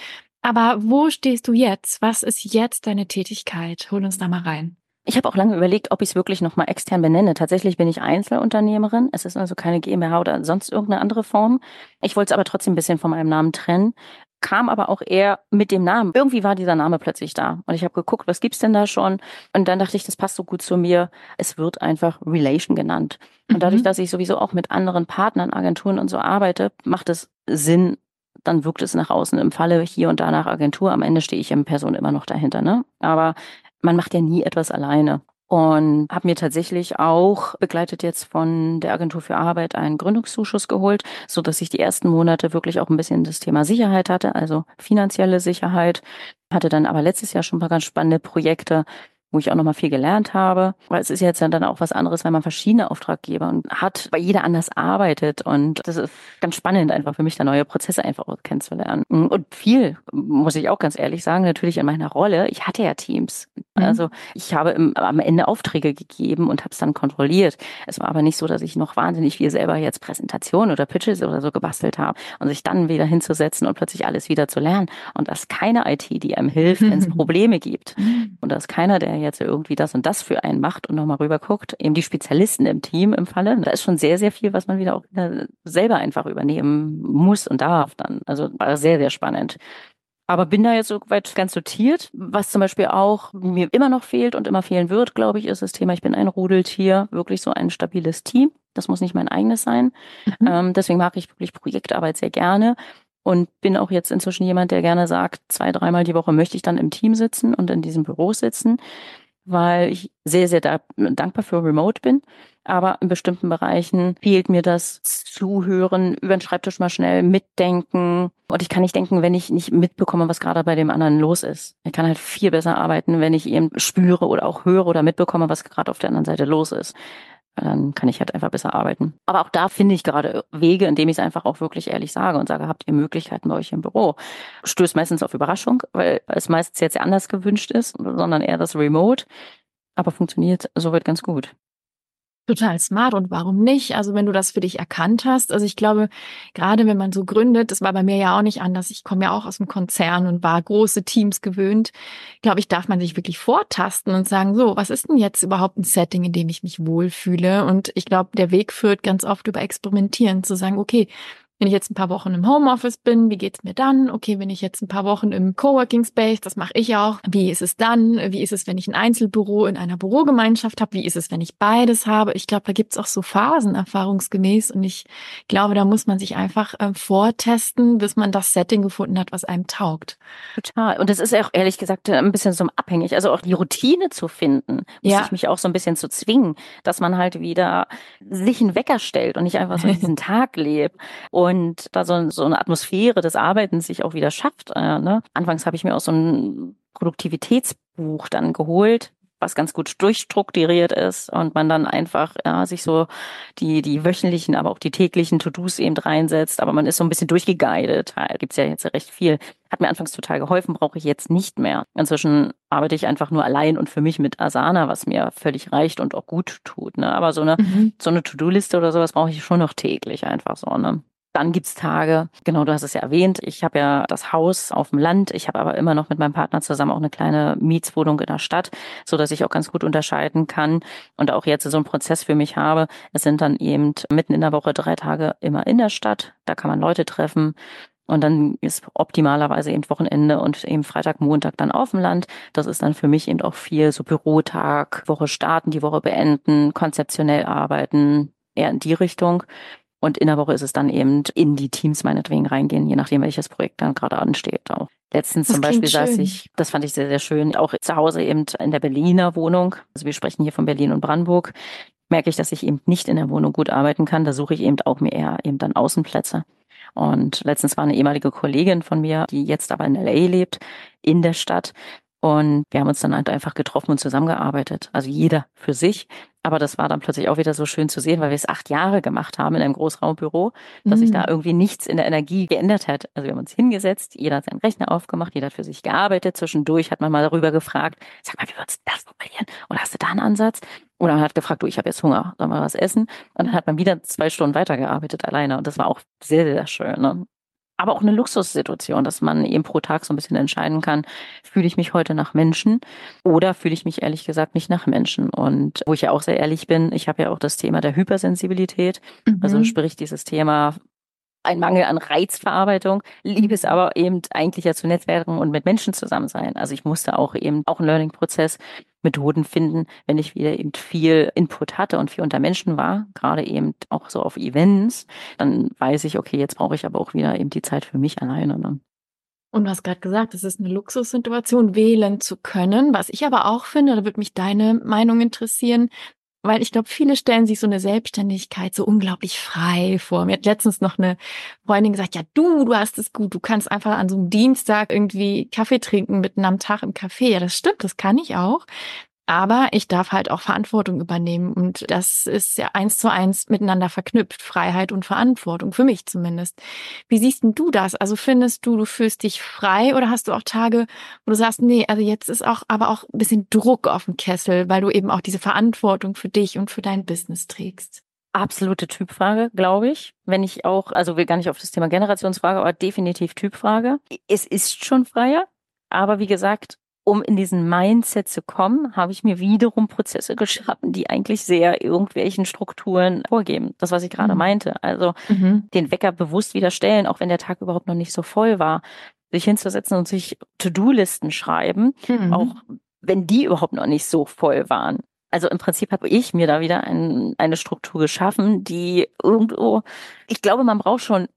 Aber wo stehst du jetzt? Was ist jetzt deine Tätigkeit? Hol uns da mal rein. Ich habe auch lange überlegt, ob ich es wirklich nochmal extern benenne. Tatsächlich bin ich Einzelunternehmerin. Es ist also keine GmbH oder sonst irgendeine andere Form. Ich wollte es aber trotzdem ein bisschen von meinem Namen trennen, kam aber auch eher mit dem Namen. Irgendwie war dieser Name plötzlich da. Und ich habe geguckt, was gibt's denn da schon? Und dann dachte ich, das passt so gut zu mir. Es wird einfach Relation genannt. Und dadurch, mhm. dass ich sowieso auch mit anderen Partnern, Agenturen und so arbeite, macht es Sinn, dann wirkt es nach außen. Im Falle hier und da nach Agentur, am Ende stehe ich in Person immer noch dahinter. Ne? Aber man macht ja nie etwas alleine. und habe mir tatsächlich auch begleitet jetzt von der Agentur für Arbeit einen Gründungszuschuss geholt, so dass ich die ersten Monate wirklich auch ein bisschen das Thema Sicherheit hatte, also finanzielle Sicherheit. Hatte dann aber letztes Jahr schon ein paar ganz spannende Projekte, wo ich auch nochmal viel gelernt habe. Weil es ist jetzt dann auch was anderes, wenn man verschiedene Auftraggeber hat, weil jeder anders arbeitet. Und das ist ganz spannend, einfach für mich da neue Prozesse einfach kennenzulernen. Und viel, muss ich auch ganz ehrlich sagen, natürlich in meiner Rolle. Ich hatte ja Teams. Mhm. Also ich habe im, am Ende Aufträge gegeben und habe es dann kontrolliert. Es war aber nicht so, dass ich noch wahnsinnig viel selber jetzt Präsentationen oder Pitches oder so gebastelt habe und sich dann wieder hinzusetzen und plötzlich alles wieder zu lernen. Und das ist keine IT, die einem hilft, wenn es Probleme gibt. Mhm. Und das ist keiner, der jetzt irgendwie das und das für einen macht und nochmal rüber guckt. Eben die Spezialisten im Team im Falle. Da ist schon sehr, sehr viel, was man wieder auch wieder selber einfach übernehmen muss und darf dann. Also war sehr, sehr spannend. Aber bin da jetzt so weit ganz sortiert. Was zum Beispiel auch mir immer noch fehlt und immer fehlen wird, glaube ich, ist das Thema, ich bin ein Rudeltier, wirklich so ein stabiles Team. Das muss nicht mein eigenes sein. Mhm. Ähm, deswegen mag ich wirklich Projektarbeit sehr gerne und bin auch jetzt inzwischen jemand, der gerne sagt, zwei, dreimal die Woche möchte ich dann im Team sitzen und in diesem Büro sitzen weil ich sehr, sehr da dankbar für Remote bin. Aber in bestimmten Bereichen fehlt mir das Zuhören, über den Schreibtisch mal schnell mitdenken. Und ich kann nicht denken, wenn ich nicht mitbekomme, was gerade bei dem anderen los ist. Ich kann halt viel besser arbeiten, wenn ich eben spüre oder auch höre oder mitbekomme, was gerade auf der anderen Seite los ist dann kann ich halt einfach besser arbeiten. Aber auch da finde ich gerade Wege, indem ich es einfach auch wirklich ehrlich sage und sage, habt ihr Möglichkeiten bei euch im Büro? Stößt meistens auf Überraschung, weil es meistens jetzt anders gewünscht ist, sondern eher das Remote. Aber funktioniert soweit ganz gut. Total smart und warum nicht? Also wenn du das für dich erkannt hast, also ich glaube, gerade wenn man so gründet, das war bei mir ja auch nicht anders. Ich komme ja auch aus dem Konzern und war große Teams gewöhnt. Glaube ich, darf man sich wirklich vortasten und sagen, so, was ist denn jetzt überhaupt ein Setting, in dem ich mich wohlfühle? Und ich glaube, der Weg führt ganz oft über Experimentieren, zu sagen, okay, wenn ich jetzt ein paar Wochen im Homeoffice bin, wie geht's mir dann? Okay, wenn ich jetzt ein paar Wochen im Coworking Space, das mache ich auch. Wie ist es dann? Wie ist es, wenn ich ein Einzelbüro in einer Bürogemeinschaft habe? Wie ist es, wenn ich beides habe? Ich glaube, da gibt's auch so Phasen erfahrungsgemäß und ich glaube, da muss man sich einfach äh, vortesten, bis man das Setting gefunden hat, was einem taugt. Total. Und es ist auch ehrlich gesagt ein bisschen so abhängig. Also auch die Routine zu finden, muss ja. ich mich auch so ein bisschen zu zwingen, dass man halt wieder sich einen Wecker stellt und nicht einfach so diesen Tag lebt. Und da so, so eine Atmosphäre des Arbeitens sich auch wieder schafft. Äh, ne? Anfangs habe ich mir auch so ein Produktivitätsbuch dann geholt, was ganz gut durchstrukturiert ist und man dann einfach ja, sich so die, die wöchentlichen, aber auch die täglichen To-Dos eben reinsetzt. Aber man ist so ein bisschen durchgeguidet. Da gibt's ja jetzt recht viel. Hat mir anfangs total geholfen, brauche ich jetzt nicht mehr. Inzwischen arbeite ich einfach nur allein und für mich mit Asana, was mir völlig reicht und auch gut tut. Ne? Aber so eine, mhm. so eine To-Do-Liste oder sowas brauche ich schon noch täglich einfach so. Ne? Dann gibt's Tage, genau, du hast es ja erwähnt, ich habe ja das Haus auf dem Land, ich habe aber immer noch mit meinem Partner zusammen auch eine kleine Mietswohnung in der Stadt, so dass ich auch ganz gut unterscheiden kann und auch jetzt so einen Prozess für mich habe. Es sind dann eben mitten in der Woche drei Tage immer in der Stadt, da kann man Leute treffen. Und dann ist optimalerweise eben Wochenende und eben Freitag, Montag dann auf dem Land. Das ist dann für mich eben auch viel so Bürotag, Woche starten, die Woche beenden, konzeptionell arbeiten, eher in die Richtung. Und in der Woche ist es dann eben in die Teams meinetwegen reingehen, je nachdem, welches Projekt dann gerade ansteht. Auch. Letztens das zum Beispiel saß ich, das fand ich sehr, sehr schön, auch zu Hause eben in der Berliner Wohnung. Also wir sprechen hier von Berlin und Brandenburg. Merke ich, dass ich eben nicht in der Wohnung gut arbeiten kann. Da suche ich eben auch mir eher eben dann Außenplätze. Und letztens war eine ehemalige Kollegin von mir, die jetzt aber in LA lebt, in der Stadt. Und wir haben uns dann halt einfach getroffen und zusammengearbeitet. Also jeder für sich. Aber das war dann plötzlich auch wieder so schön zu sehen, weil wir es acht Jahre gemacht haben in einem Großraumbüro, dass mhm. sich da mhm. irgendwie nichts in der Energie geändert hat. Also wir haben uns hingesetzt, jeder hat seinen Rechner aufgemacht, jeder hat für sich gearbeitet. Zwischendurch hat man mal darüber gefragt, sag mal, wie würdest du das formulieren? Oder hast du da einen Ansatz? Oder man hat gefragt, du, ich habe jetzt Hunger, sollen wir was essen? Und dann hat man wieder zwei Stunden weitergearbeitet alleine. Und das war auch sehr, sehr schön. Ne? Aber auch eine Luxussituation, dass man eben pro Tag so ein bisschen entscheiden kann, fühle ich mich heute nach Menschen oder fühle ich mich ehrlich gesagt nicht nach Menschen. Und wo ich ja auch sehr ehrlich bin, ich habe ja auch das Thema der Hypersensibilität, mhm. also sprich dieses Thema ein Mangel an Reizverarbeitung, liebe es aber eben eigentlich ja zu Netzwerken und mit Menschen zusammen sein. Also ich musste auch eben auch einen Learning-Prozess Methoden finden, wenn ich wieder eben viel Input hatte und viel unter Menschen war, gerade eben auch so auf Events, dann weiß ich, okay, jetzt brauche ich aber auch wieder eben die Zeit für mich alleine. Ne? Und du hast gerade gesagt, es ist eine Luxussituation, wählen zu können. Was ich aber auch finde, da würde mich deine Meinung interessieren, weil ich glaube, viele stellen sich so eine Selbstständigkeit so unglaublich frei vor. Mir hat letztens noch eine Freundin gesagt, ja du, du hast es gut, du kannst einfach an so einem Dienstag irgendwie Kaffee trinken mitten am Tag im Café. Ja, das stimmt, das kann ich auch. Aber ich darf halt auch Verantwortung übernehmen und das ist ja eins zu eins miteinander verknüpft, Freiheit und Verantwortung, für mich zumindest. Wie siehst denn du das? Also findest du, du fühlst dich frei oder hast du auch Tage, wo du sagst, nee, also jetzt ist auch, aber auch ein bisschen Druck auf dem Kessel, weil du eben auch diese Verantwortung für dich und für dein Business trägst? Absolute Typfrage, glaube ich. Wenn ich auch, also will gar nicht auf das Thema Generationsfrage, aber definitiv Typfrage. Es ist schon freier, aber wie gesagt, um in diesen Mindset zu kommen, habe ich mir wiederum Prozesse geschaffen, die eigentlich sehr irgendwelchen Strukturen vorgeben. Das, was ich gerade mhm. meinte. Also mhm. den Wecker bewusst wieder stellen, auch wenn der Tag überhaupt noch nicht so voll war. Sich hinzusetzen und sich To-Do-Listen schreiben, mhm. auch wenn die überhaupt noch nicht so voll waren. Also im Prinzip habe ich mir da wieder ein, eine Struktur geschaffen, die irgendwo, ich glaube, man braucht schon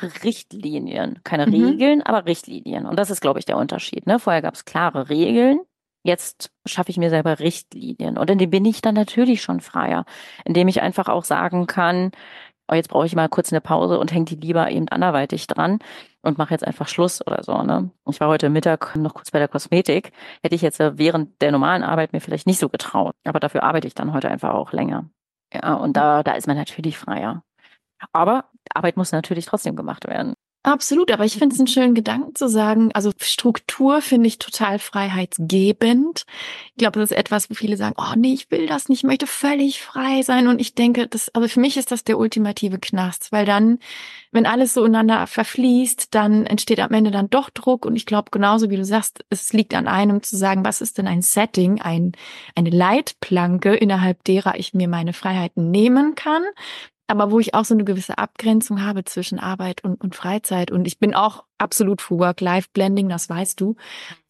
Richtlinien. Keine mhm. Regeln, aber Richtlinien. Und das ist, glaube ich, der Unterschied. Ne? Vorher gab es klare Regeln. Jetzt schaffe ich mir selber Richtlinien. Und in dem bin ich dann natürlich schon freier, indem ich einfach auch sagen kann, oh, jetzt brauche ich mal kurz eine Pause und hänge die lieber eben anderweitig dran und mache jetzt einfach Schluss oder so. Ne? Ich war heute Mittag noch kurz bei der Kosmetik. Hätte ich jetzt während der normalen Arbeit mir vielleicht nicht so getraut. Aber dafür arbeite ich dann heute einfach auch länger. Ja, und da, da ist man natürlich freier. Aber Arbeit muss natürlich trotzdem gemacht werden. Absolut, aber ich finde es einen schönen Gedanken zu sagen, also Struktur finde ich total freiheitsgebend. Ich glaube, das ist etwas, wo viele sagen, oh nee, ich will das nicht, ich möchte völlig frei sein. Und ich denke, das, also für mich ist das der ultimative Knast, weil dann, wenn alles so ineinander verfließt, dann entsteht am Ende dann doch Druck. Und ich glaube, genauso wie du sagst, es liegt an einem zu sagen, was ist denn ein Setting, ein, eine Leitplanke, innerhalb derer ich mir meine Freiheiten nehmen kann aber wo ich auch so eine gewisse Abgrenzung habe zwischen Arbeit und, und Freizeit. Und ich bin auch absolut für Work-Life-Blending, das weißt du.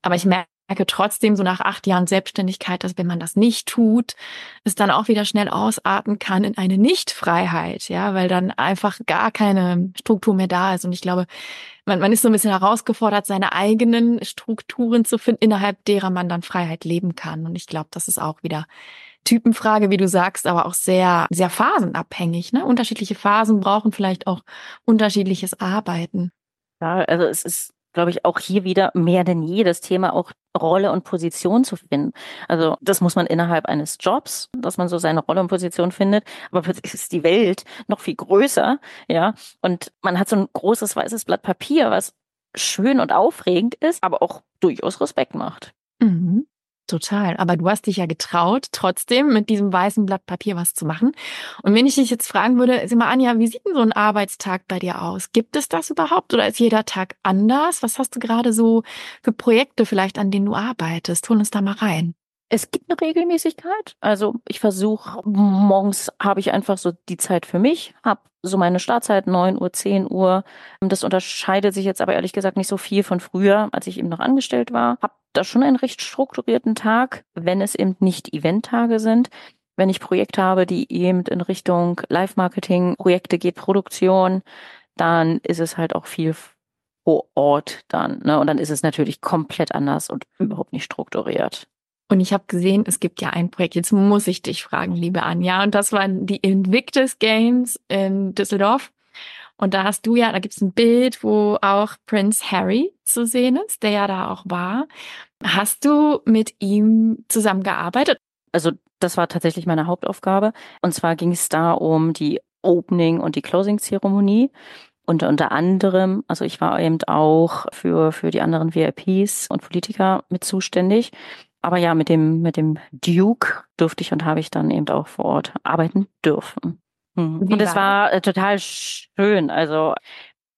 Aber ich merke trotzdem so nach acht Jahren Selbstständigkeit, dass wenn man das nicht tut, es dann auch wieder schnell ausarten kann in eine Nichtfreiheit, ja, weil dann einfach gar keine Struktur mehr da ist. Und ich glaube, man, man ist so ein bisschen herausgefordert, seine eigenen Strukturen zu finden, innerhalb derer man dann Freiheit leben kann. Und ich glaube, das ist auch wieder Typenfrage, wie du sagst, aber auch sehr, sehr phasenabhängig. Ne? Unterschiedliche Phasen brauchen vielleicht auch unterschiedliches Arbeiten. Ja, also es ist, glaube ich, auch hier wieder mehr denn je das Thema auch Rolle und Position zu finden. Also das muss man innerhalb eines Jobs, dass man so seine Rolle und Position findet. Aber plötzlich ist die Welt noch viel größer, ja. Und man hat so ein großes weißes Blatt Papier, was schön und aufregend ist, aber auch durchaus Respekt macht. Mhm. Total. Aber du hast dich ja getraut, trotzdem mit diesem weißen Blatt Papier was zu machen. Und wenn ich dich jetzt fragen würde, sag mal, Anja, wie sieht denn so ein Arbeitstag bei dir aus? Gibt es das überhaupt oder ist jeder Tag anders? Was hast du gerade so für Projekte vielleicht, an denen du arbeitest? Hol uns da mal rein. Es gibt eine Regelmäßigkeit. Also ich versuche, morgens habe ich einfach so die Zeit für mich, habe so meine Startzeit 9 Uhr, 10 Uhr. Das unterscheidet sich jetzt aber ehrlich gesagt nicht so viel von früher, als ich eben noch angestellt war. Hab da schon einen recht strukturierten Tag, wenn es eben nicht Eventtage sind. Wenn ich Projekte habe, die eben in Richtung Live-Marketing, Projekte geht, Produktion, dann ist es halt auch viel vor Ort dann. Ne? Und dann ist es natürlich komplett anders und überhaupt nicht strukturiert. Und ich habe gesehen, es gibt ja ein Projekt, jetzt muss ich dich fragen, liebe Anja. Und das waren die Invictus Games in Düsseldorf. Und da hast du ja, da gibt es ein Bild, wo auch Prince Harry zu sehen ist, der ja da auch war. Hast du mit ihm zusammengearbeitet? Also das war tatsächlich meine Hauptaufgabe. Und zwar ging es da um die Opening- und die Closing-Zeremonie. Und unter anderem, also ich war eben auch für, für die anderen VIPs und Politiker mit zuständig. Aber ja, mit dem, mit dem Duke durfte ich und habe ich dann eben auch vor Ort arbeiten dürfen. Mhm. Und es war äh, total schön. Also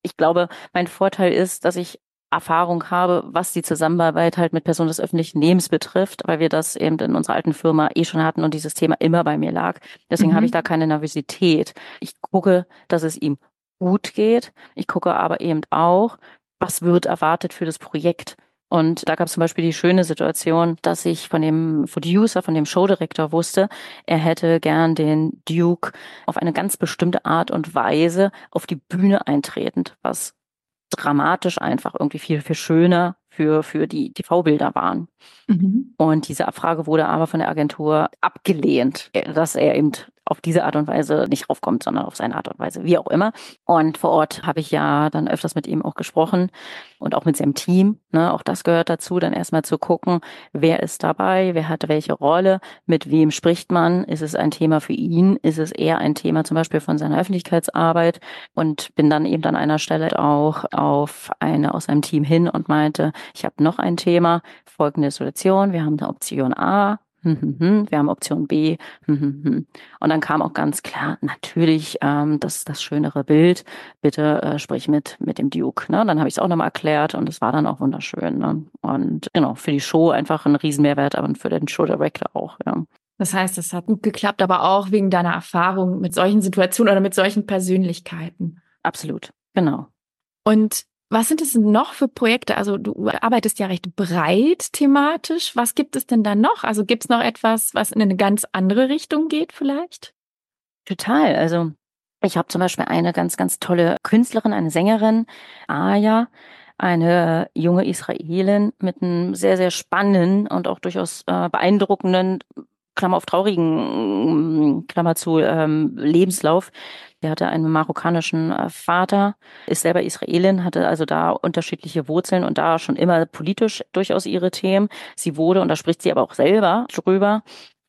ich glaube, mein Vorteil ist, dass ich Erfahrung habe, was die Zusammenarbeit halt mit Personen des öffentlichen Lebens betrifft, weil wir das eben in unserer alten Firma eh schon hatten und dieses Thema immer bei mir lag. Deswegen mhm. habe ich da keine Nervosität. Ich gucke, dass es ihm gut geht. Ich gucke aber eben auch, was wird erwartet für das Projekt. Und da gab es zum Beispiel die schöne Situation, dass ich von dem Producer, von dem Showdirektor wusste, er hätte gern den Duke auf eine ganz bestimmte Art und Weise auf die Bühne eintretend, was dramatisch einfach irgendwie viel, viel schöner für, für die TV-Bilder waren. Mhm. Und diese Abfrage wurde aber von der Agentur abgelehnt, dass er eben auf diese Art und Weise nicht raufkommt, sondern auf seine Art und Weise, wie auch immer. Und vor Ort habe ich ja dann öfters mit ihm auch gesprochen und auch mit seinem Team. Ne? Auch das gehört dazu, dann erstmal zu gucken, wer ist dabei, wer hat welche Rolle, mit wem spricht man, ist es ein Thema für ihn, ist es eher ein Thema zum Beispiel von seiner Öffentlichkeitsarbeit und bin dann eben an einer Stelle auch auf eine aus seinem Team hin und meinte, ich habe noch ein Thema, folgende Situation, wir haben eine Option A. Wir haben Option B. Und dann kam auch ganz klar, natürlich ähm, das, das schönere Bild. Bitte äh, sprich mit, mit dem Duke. Ne? Dann habe ich es auch nochmal erklärt und es war dann auch wunderschön. Ne? Und genau, für die Show einfach ein Riesenmehrwert, aber für den Show Director auch. Ja. Das heißt, es hat gut geklappt, aber auch wegen deiner Erfahrung mit solchen Situationen oder mit solchen Persönlichkeiten. Absolut, genau. Und was sind es noch für Projekte? Also du arbeitest ja recht breit thematisch. Was gibt es denn da noch? Also gibt es noch etwas, was in eine ganz andere Richtung geht vielleicht? Total. Also ich habe zum Beispiel eine ganz, ganz tolle Künstlerin, eine Sängerin, Aya, eine junge Israelin mit einem sehr, sehr spannenden und auch durchaus äh, beeindruckenden Klammer auf traurigen, Klammer zu, ähm, Lebenslauf. Der hatte einen marokkanischen äh, Vater, ist selber Israelin, hatte also da unterschiedliche Wurzeln und da schon immer politisch durchaus ihre Themen. Sie wurde, und da spricht sie aber auch selber drüber,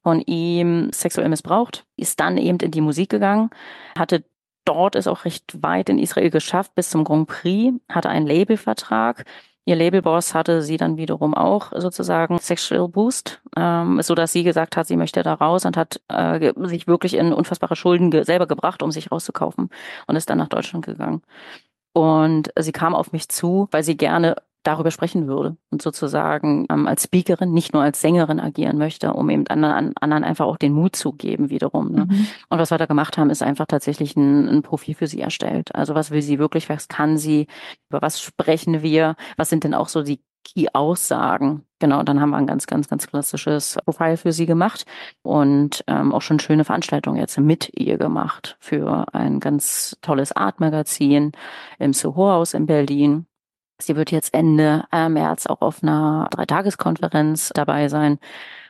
von ihm sexuell missbraucht, ist dann eben in die Musik gegangen, hatte dort es auch recht weit in Israel geschafft bis zum Grand Prix, hatte einen Labelvertrag, Ihr Labelboss hatte sie dann wiederum auch sozusagen Sexual Boost, ähm, so dass sie gesagt hat, sie möchte da raus und hat äh, sich wirklich in unfassbare Schulden ge selber gebracht, um sich rauszukaufen und ist dann nach Deutschland gegangen. Und sie kam auf mich zu, weil sie gerne darüber sprechen würde und sozusagen ähm, als Speakerin, nicht nur als Sängerin agieren möchte, um eben anderen, anderen einfach auch den Mut zu geben wiederum. Ne? Mhm. Und was wir da gemacht haben, ist einfach tatsächlich ein, ein Profil für sie erstellt. Also was will sie wirklich, was kann sie, über was sprechen wir, was sind denn auch so die Key-Aussagen. Genau, dann haben wir ein ganz, ganz, ganz klassisches Profil für sie gemacht und ähm, auch schon schöne Veranstaltungen jetzt mit ihr gemacht für ein ganz tolles Art-Magazin im Soho-Haus in Berlin. Sie wird jetzt Ende äh, März auch auf einer Dreitageskonferenz dabei sein.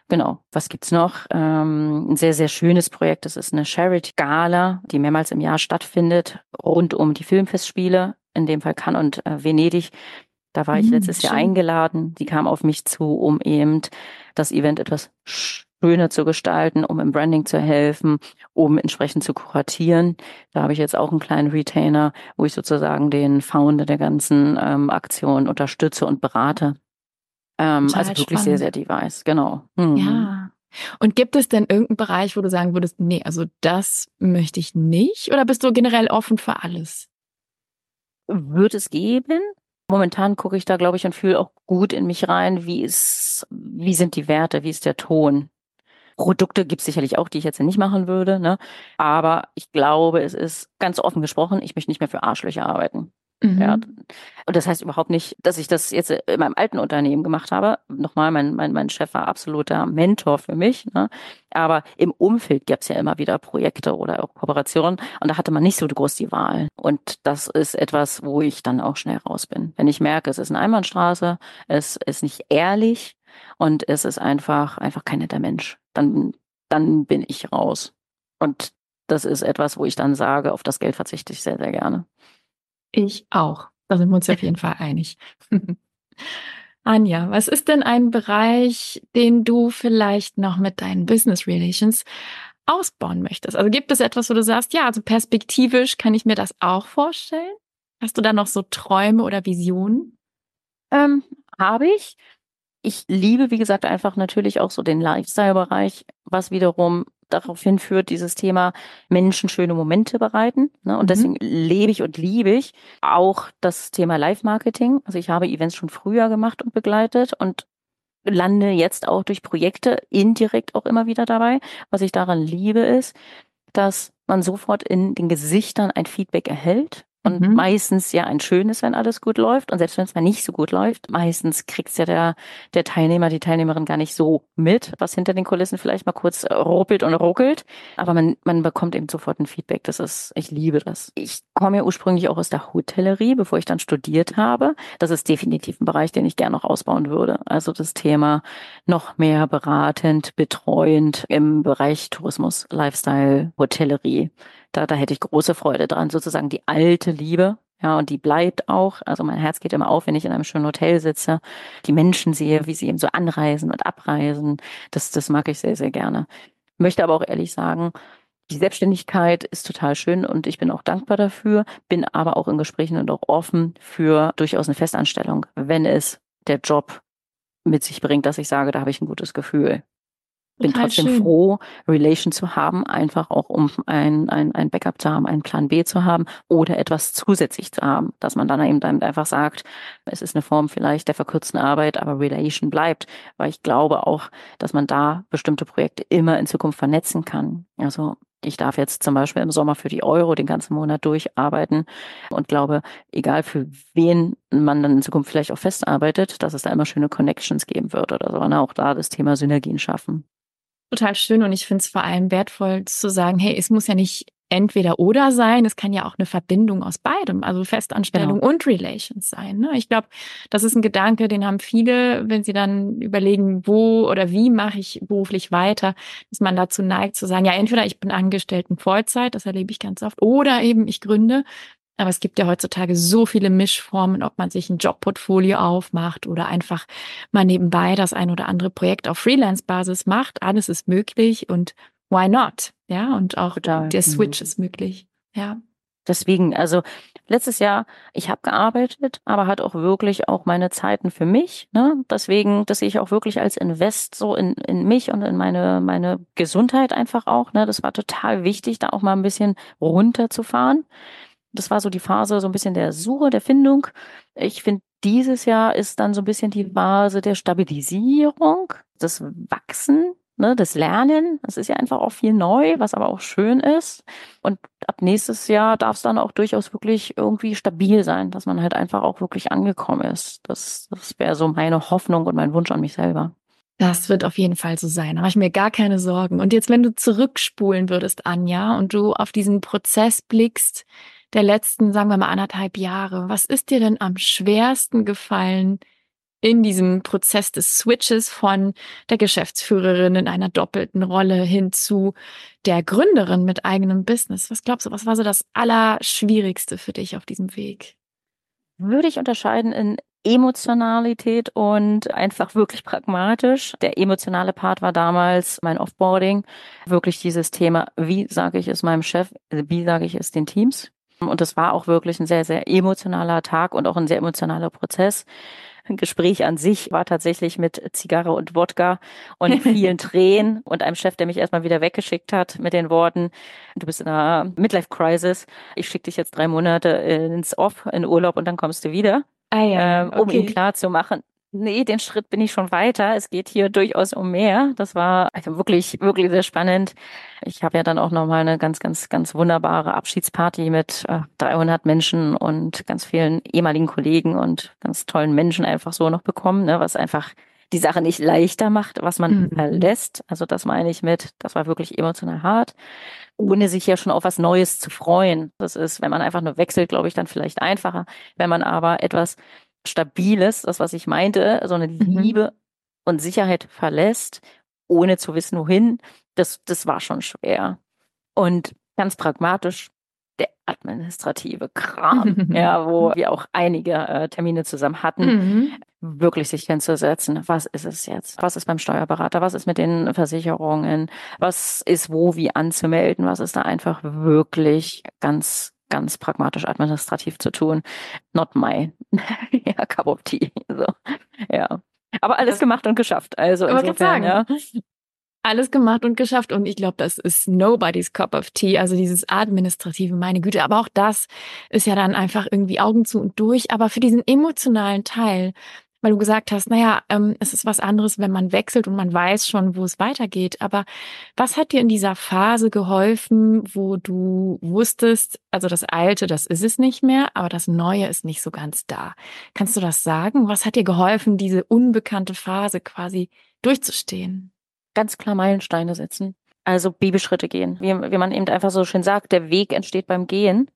Genau, was gibt's noch? Ähm, ein sehr, sehr schönes Projekt. Das ist eine Charity-Gala, die mehrmals im Jahr stattfindet, rund um die Filmfestspiele, in dem Fall Cannes und äh, Venedig. Da war ich hm, letztes. Jahr eingeladen. Die kam auf mich zu, um eben das Event etwas schöner zu gestalten, um im Branding zu helfen, um entsprechend zu kuratieren. Da habe ich jetzt auch einen kleinen Retainer, wo ich sozusagen den Founder der ganzen ähm, Aktion unterstütze und berate. Ähm, also wirklich spannend. sehr, sehr device, genau. Mhm. Ja. Und gibt es denn irgendeinen Bereich, wo du sagen würdest, nee, also das möchte ich nicht? Oder bist du generell offen für alles? Wird es geben. Momentan gucke ich da, glaube ich, und fühle auch gut in mich rein, wie ist, wie sind die Werte, wie ist der Ton. Produkte gibt es sicherlich auch, die ich jetzt nicht machen würde. Ne? Aber ich glaube, es ist ganz offen gesprochen, ich möchte nicht mehr für Arschlöcher arbeiten. Mhm. Ja. Und das heißt überhaupt nicht, dass ich das jetzt in meinem alten Unternehmen gemacht habe. Nochmal, mein, mein, mein Chef war absoluter Mentor für mich. Ne? Aber im Umfeld gab es ja immer wieder Projekte oder auch Kooperationen und da hatte man nicht so groß die Wahl. Und das ist etwas, wo ich dann auch schnell raus bin. Wenn ich merke, es ist eine Einbahnstraße, es ist nicht ehrlich, und es ist einfach, einfach kein netter Mensch. Dann, dann bin ich raus. Und das ist etwas, wo ich dann sage, auf das Geld verzichte ich sehr, sehr gerne. Ich auch. Da sind wir uns auf jeden Fall einig. Anja, was ist denn ein Bereich, den du vielleicht noch mit deinen Business Relations ausbauen möchtest? Also gibt es etwas, wo du sagst, ja, also perspektivisch kann ich mir das auch vorstellen? Hast du da noch so Träume oder Visionen? Ähm, habe ich ich liebe, wie gesagt, einfach natürlich auch so den Lifestyle-Bereich, was wiederum darauf hinführt, dieses Thema Menschen schöne Momente bereiten. Ne? Und mhm. deswegen lebe ich und liebe ich auch das Thema Live-Marketing. Also ich habe Events schon früher gemacht und begleitet und lande jetzt auch durch Projekte indirekt auch immer wieder dabei. Was ich daran liebe, ist, dass man sofort in den Gesichtern ein Feedback erhält und mhm. meistens ja ein schönes, wenn alles gut läuft. Und selbst wenn es mal nicht so gut läuft, meistens kriegt's ja der, der Teilnehmer, die Teilnehmerin gar nicht so mit, was hinter den Kulissen vielleicht mal kurz ruppelt und ruckelt. Aber man, man bekommt eben sofort ein Feedback. Das ist, ich liebe das. Ich komme ja ursprünglich auch aus der Hotellerie, bevor ich dann studiert habe. Das ist definitiv ein Bereich, den ich gerne noch ausbauen würde. Also das Thema noch mehr beratend, betreuend im Bereich Tourismus, Lifestyle, Hotellerie. Da, da hätte ich große Freude dran, sozusagen die alte Liebe. Ja, und die bleibt auch. Also mein Herz geht immer auf, wenn ich in einem schönen Hotel sitze, die Menschen sehe, wie sie eben so anreisen und abreisen. Das, das mag ich sehr, sehr gerne. Möchte aber auch ehrlich sagen, die Selbstständigkeit ist total schön und ich bin auch dankbar dafür, bin aber auch in Gesprächen und auch offen für durchaus eine Festanstellung, wenn es der Job mit sich bringt, dass ich sage, da habe ich ein gutes Gefühl bin Total trotzdem schön. froh, Relation zu haben, einfach auch um ein, ein, ein Backup zu haben, einen Plan B zu haben oder etwas zusätzlich zu haben, dass man dann eben einfach sagt, es ist eine Form vielleicht der verkürzten Arbeit, aber Relation bleibt, weil ich glaube auch, dass man da bestimmte Projekte immer in Zukunft vernetzen kann. Also ich darf jetzt zum Beispiel im Sommer für die Euro den ganzen Monat durcharbeiten und glaube, egal für wen man dann in Zukunft vielleicht auch festarbeitet, dass es da immer schöne Connections geben wird oder so. Und auch da das Thema Synergien schaffen total schön und ich finde es vor allem wertvoll zu sagen, hey, es muss ja nicht entweder oder sein, es kann ja auch eine Verbindung aus beidem, also Festanstellung genau. und Relations sein. Ne? Ich glaube, das ist ein Gedanke, den haben viele, wenn sie dann überlegen, wo oder wie mache ich beruflich weiter, dass man dazu neigt zu sagen, ja, entweder ich bin angestellt in Vollzeit, das erlebe ich ganz oft, oder eben ich gründe. Aber es gibt ja heutzutage so viele Mischformen, ob man sich ein Jobportfolio aufmacht oder einfach mal nebenbei das ein oder andere Projekt auf Freelance-Basis macht. Alles ist möglich und why not? Ja, und auch Total. der Switch mhm. ist möglich. Ja. Deswegen, also letztes Jahr, ich habe gearbeitet, aber hat auch wirklich auch meine Zeiten für mich. Ne? Deswegen, das sehe ich auch wirklich als Invest so in, in mich und in meine, meine Gesundheit einfach auch. Ne? Das war total wichtig, da auch mal ein bisschen runterzufahren. Das war so die Phase so ein bisschen der Suche, der Findung. Ich finde, dieses Jahr ist dann so ein bisschen die Phase der Stabilisierung, des Wachsen, ne, des Lernen. Das ist ja einfach auch viel neu, was aber auch schön ist. Und ab nächstes Jahr darf es dann auch durchaus wirklich irgendwie stabil sein, dass man halt einfach auch wirklich angekommen ist. Das, das wäre so meine Hoffnung und mein Wunsch an mich selber. Das wird auf jeden Fall so sein. Da mache ich mir gar keine Sorgen. Und jetzt, wenn du zurückspulen würdest, Anja, und du auf diesen Prozess blickst, der letzten, sagen wir mal, anderthalb Jahre. Was ist dir denn am schwersten gefallen in diesem Prozess des Switches von der Geschäftsführerin in einer doppelten Rolle hin zu der Gründerin mit eigenem Business? Was glaubst du, was war so das Allerschwierigste für dich auf diesem Weg? Würde ich unterscheiden in Emotionalität und einfach wirklich pragmatisch. Der emotionale Part war damals mein Offboarding. Wirklich dieses Thema, wie sage ich es meinem Chef, wie sage ich es den Teams? Und das war auch wirklich ein sehr, sehr emotionaler Tag und auch ein sehr emotionaler Prozess. Ein Gespräch an sich war tatsächlich mit Zigarre und Wodka und vielen Tränen und einem Chef, der mich erstmal wieder weggeschickt hat mit den Worten, du bist in einer Midlife-Crisis, ich schicke dich jetzt drei Monate ins Off, in Urlaub und dann kommst du wieder. Ah ja, okay. um ihm klar zu machen, nee, den Schritt bin ich schon weiter. Es geht hier durchaus um mehr. Das war also wirklich, wirklich sehr spannend. Ich habe ja dann auch nochmal eine ganz, ganz, ganz wunderbare Abschiedsparty mit äh, 300 Menschen und ganz vielen ehemaligen Kollegen und ganz tollen Menschen einfach so noch bekommen, ne, was einfach die Sache nicht leichter macht, was man mhm. verlässt. Also das meine ich mit, das war wirklich emotional hart, ohne sich ja schon auf was Neues zu freuen. Das ist, wenn man einfach nur wechselt, glaube ich, dann vielleicht einfacher. Wenn man aber etwas Stabiles, das, was ich meinte, so eine mhm. Liebe und Sicherheit verlässt, ohne zu wissen, wohin, das, das war schon schwer. Und ganz pragmatisch, der administrative Kram, ja, wo wir auch einige äh, Termine zusammen hatten, mhm. wirklich sich hinzusetzen. Was ist es jetzt? Was ist beim Steuerberater? Was ist mit den Versicherungen? Was ist wo wie anzumelden? Was ist da einfach wirklich ganz ganz pragmatisch administrativ zu tun. Not my ja, cup of tea. So, ja. Aber alles gemacht und geschafft. Also insofern, ja. Alles gemacht und geschafft. Und ich glaube, das ist nobody's cup of tea. Also dieses administrative, meine Güte. Aber auch das ist ja dann einfach irgendwie Augen zu und durch. Aber für diesen emotionalen Teil, weil du gesagt hast, naja, ähm, es ist was anderes, wenn man wechselt und man weiß schon, wo es weitergeht. Aber was hat dir in dieser Phase geholfen, wo du wusstest, also das Alte, das ist es nicht mehr, aber das Neue ist nicht so ganz da? Kannst du das sagen? Was hat dir geholfen, diese unbekannte Phase quasi durchzustehen? Ganz klar Meilensteine setzen. Also Babyschritte gehen. Wie, wie man eben einfach so schön sagt, der Weg entsteht beim Gehen.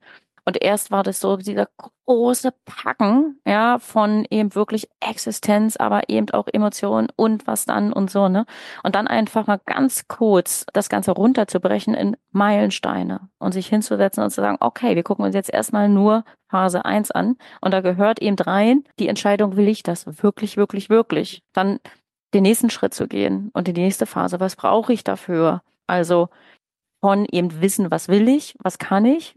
Und erst war das so dieser große Packen, ja, von eben wirklich Existenz, aber eben auch Emotionen und was dann und so, ne? Und dann einfach mal ganz kurz das Ganze runterzubrechen in Meilensteine und sich hinzusetzen und zu sagen, okay, wir gucken uns jetzt erstmal nur Phase 1 an und da gehört eben rein die Entscheidung, will ich das wirklich, wirklich, wirklich? Dann den nächsten Schritt zu gehen und die nächste Phase, was brauche ich dafür? Also von eben wissen, was will ich, was kann ich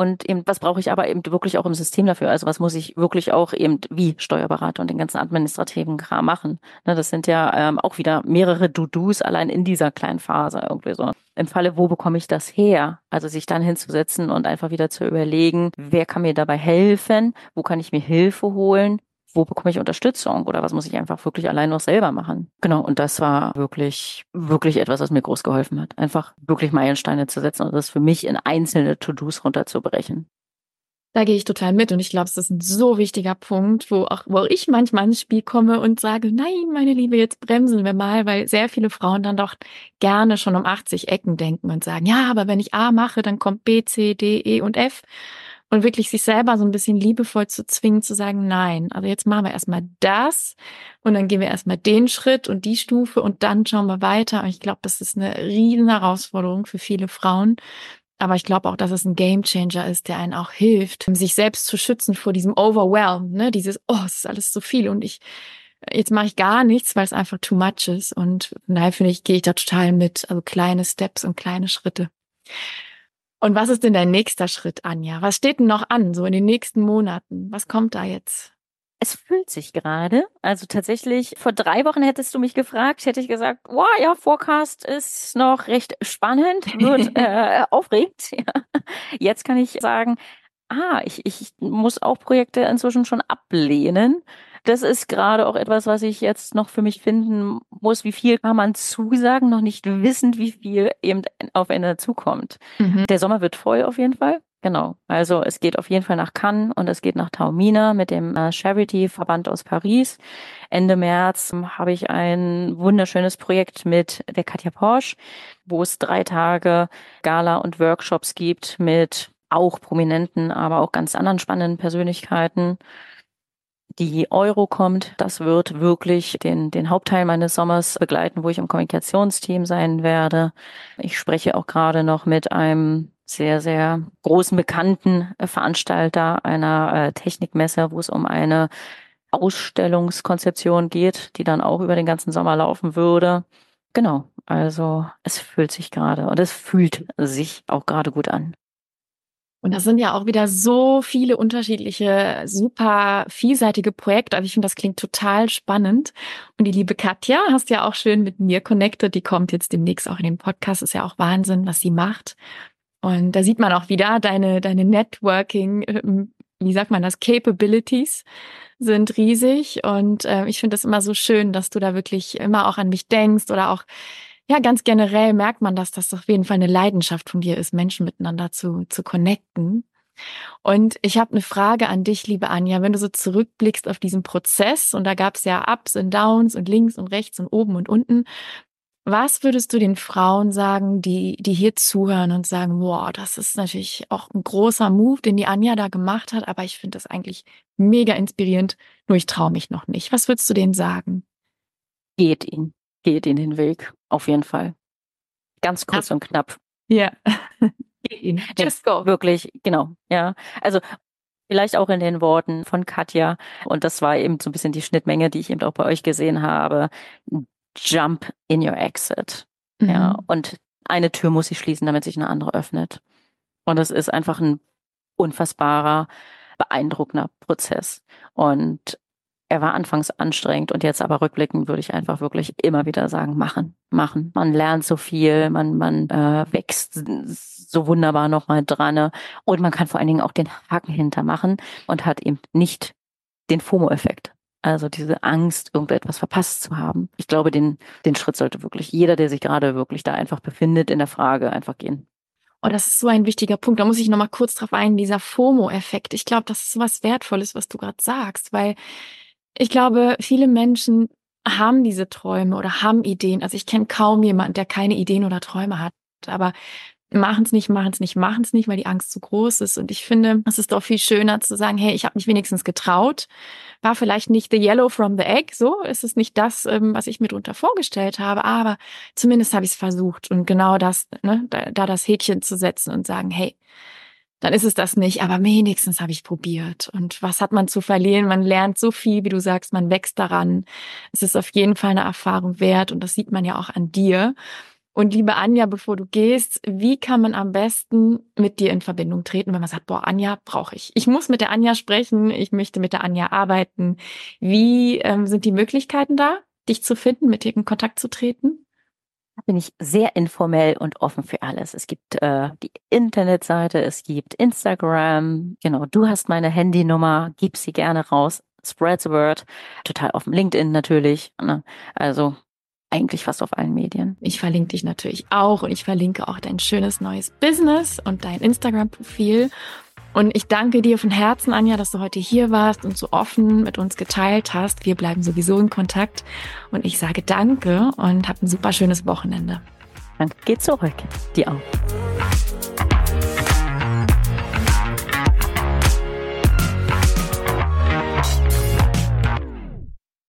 und eben, was brauche ich aber eben wirklich auch im System dafür? Also was muss ich wirklich auch eben wie Steuerberater und den ganzen administrativen Kram machen? Ne, das sind ja ähm, auch wieder mehrere Do-Dos allein in dieser kleinen Phase irgendwie so. Im Falle, wo bekomme ich das her? Also sich dann hinzusetzen und einfach wieder zu überlegen, wer kann mir dabei helfen? Wo kann ich mir Hilfe holen? Wo bekomme ich Unterstützung oder was muss ich einfach wirklich allein noch selber machen? Genau, und das war wirklich, wirklich etwas, was mir groß geholfen hat. Einfach wirklich Meilensteine zu setzen und das für mich in einzelne To-Dos runterzubrechen. Da gehe ich total mit und ich glaube, es ist ein so wichtiger Punkt, wo auch, wo ich manchmal ins Spiel komme und sage, nein, meine Liebe, jetzt bremsen wir mal, weil sehr viele Frauen dann doch gerne schon um 80 Ecken denken und sagen, ja, aber wenn ich A mache, dann kommt B, C, D, E und F und wirklich sich selber so ein bisschen liebevoll zu zwingen, zu sagen, nein, also jetzt machen wir erstmal das und dann gehen wir erstmal den Schritt und die Stufe und dann schauen wir weiter. Und ich glaube, das ist eine riesen Herausforderung für viele Frauen. Aber ich glaube auch, dass es ein Game Changer ist, der einen auch hilft, sich selbst zu schützen vor diesem Overwhelm, ne? Dieses, oh, es ist alles so viel und ich, jetzt mache ich gar nichts, weil es einfach too much ist. Und daher finde ich, gehe ich da total mit. Also kleine Steps und kleine Schritte. Und was ist denn dein nächster Schritt, Anja? Was steht denn noch an, so in den nächsten Monaten? Was kommt da jetzt? Es fühlt sich gerade. Also tatsächlich, vor drei Wochen hättest du mich gefragt, hätte ich gesagt, wow, ja, Forecast ist noch recht spannend, wird äh, aufregend. Ja. Jetzt kann ich sagen, ah, ich, ich muss auch Projekte inzwischen schon ablehnen, das ist gerade auch etwas, was ich jetzt noch für mich finden muss. Wie viel kann man zusagen, noch nicht wissend, wie viel eben auf Ende zukommt. Mhm. Der Sommer wird voll auf jeden Fall. Genau. Also es geht auf jeden Fall nach Cannes und es geht nach Taormina mit dem äh, Charity-Verband aus Paris. Ende März habe ich ein wunderschönes Projekt mit der Katja Porsche, wo es drei Tage Gala und Workshops gibt mit auch prominenten, aber auch ganz anderen spannenden Persönlichkeiten die Euro kommt. Das wird wirklich den, den Hauptteil meines Sommers begleiten, wo ich im Kommunikationsteam sein werde. Ich spreche auch gerade noch mit einem sehr, sehr großen bekannten Veranstalter einer äh, Technikmesse, wo es um eine Ausstellungskonzeption geht, die dann auch über den ganzen Sommer laufen würde. Genau, also es fühlt sich gerade und es fühlt sich auch gerade gut an. Und das sind ja auch wieder so viele unterschiedliche, super vielseitige Projekte. Also ich finde, das klingt total spannend. Und die liebe Katja hast ja auch schön mit mir connected. Die kommt jetzt demnächst auch in den Podcast. Ist ja auch Wahnsinn, was sie macht. Und da sieht man auch wieder deine, deine Networking, ähm, wie sagt man das, Capabilities sind riesig. Und äh, ich finde es immer so schön, dass du da wirklich immer auch an mich denkst oder auch ja, ganz generell merkt man, dass das auf jeden Fall eine Leidenschaft von dir ist, Menschen miteinander zu, zu connecten. Und ich habe eine Frage an dich, liebe Anja, wenn du so zurückblickst auf diesen Prozess und da gab es ja Ups und Downs und links und rechts und oben und unten. Was würdest du den Frauen sagen, die, die hier zuhören und sagen, wow, das ist natürlich auch ein großer Move, den die Anja da gemacht hat, aber ich finde das eigentlich mega inspirierend, nur ich traue mich noch nicht. Was würdest du denen sagen? Geht ihn geht in den Weg, auf jeden Fall. Ganz kurz ja. und knapp. Ja. Just go. Wirklich, genau, ja. Also vielleicht auch in den Worten von Katja. Und das war eben so ein bisschen die Schnittmenge, die ich eben auch bei euch gesehen habe. Jump in your exit. Mhm. Ja. Und eine Tür muss sich schließen, damit sich eine andere öffnet. Und es ist einfach ein unfassbarer, beeindruckender Prozess. Und er war anfangs anstrengend und jetzt aber rückblickend würde ich einfach wirklich immer wieder sagen, machen, machen. Man lernt so viel, man, man äh, wächst so wunderbar nochmal dran ne? und man kann vor allen Dingen auch den Haken hintermachen und hat eben nicht den FOMO-Effekt. Also diese Angst, irgendetwas verpasst zu haben. Ich glaube, den, den Schritt sollte wirklich jeder, der sich gerade wirklich da einfach befindet in der Frage, einfach gehen. Oh, das ist so ein wichtiger Punkt. Da muss ich nochmal kurz drauf ein, dieser FOMO-Effekt. Ich glaube, das ist so was Wertvolles, was du gerade sagst, weil ich glaube, viele Menschen haben diese Träume oder haben Ideen. Also ich kenne kaum jemanden, der keine Ideen oder Träume hat. Aber machen es nicht, machen es nicht, machen es nicht, weil die Angst zu groß ist. Und ich finde, es ist doch viel schöner zu sagen, hey, ich habe mich wenigstens getraut. War vielleicht nicht the yellow from the egg, so ist es nicht das, ähm, was ich mir darunter vorgestellt habe, aber zumindest habe ich es versucht. Und genau das, ne, da, da das Häkchen zu setzen und sagen, hey, dann ist es das nicht, aber wenigstens habe ich probiert. Und was hat man zu verlieren? Man lernt so viel, wie du sagst, man wächst daran. Es ist auf jeden Fall eine Erfahrung wert und das sieht man ja auch an dir. Und liebe Anja, bevor du gehst, wie kann man am besten mit dir in Verbindung treten, wenn man sagt, boah, Anja brauche ich. Ich muss mit der Anja sprechen, ich möchte mit der Anja arbeiten. Wie ähm, sind die Möglichkeiten da, dich zu finden, mit dir in Kontakt zu treten? Bin ich sehr informell und offen für alles. Es gibt äh, die Internetseite, es gibt Instagram. Genau, du hast meine Handynummer, gib sie gerne raus. Spread the word. Total offen. LinkedIn natürlich. Ne? Also eigentlich fast auf allen Medien. Ich verlinke dich natürlich auch und ich verlinke auch dein schönes neues Business und dein Instagram-Profil. Und ich danke dir von Herzen, Anja, dass du heute hier warst und so offen mit uns geteilt hast. Wir bleiben sowieso in Kontakt. Und ich sage danke und hab ein super schönes Wochenende. Danke, geht zurück. Dir auch.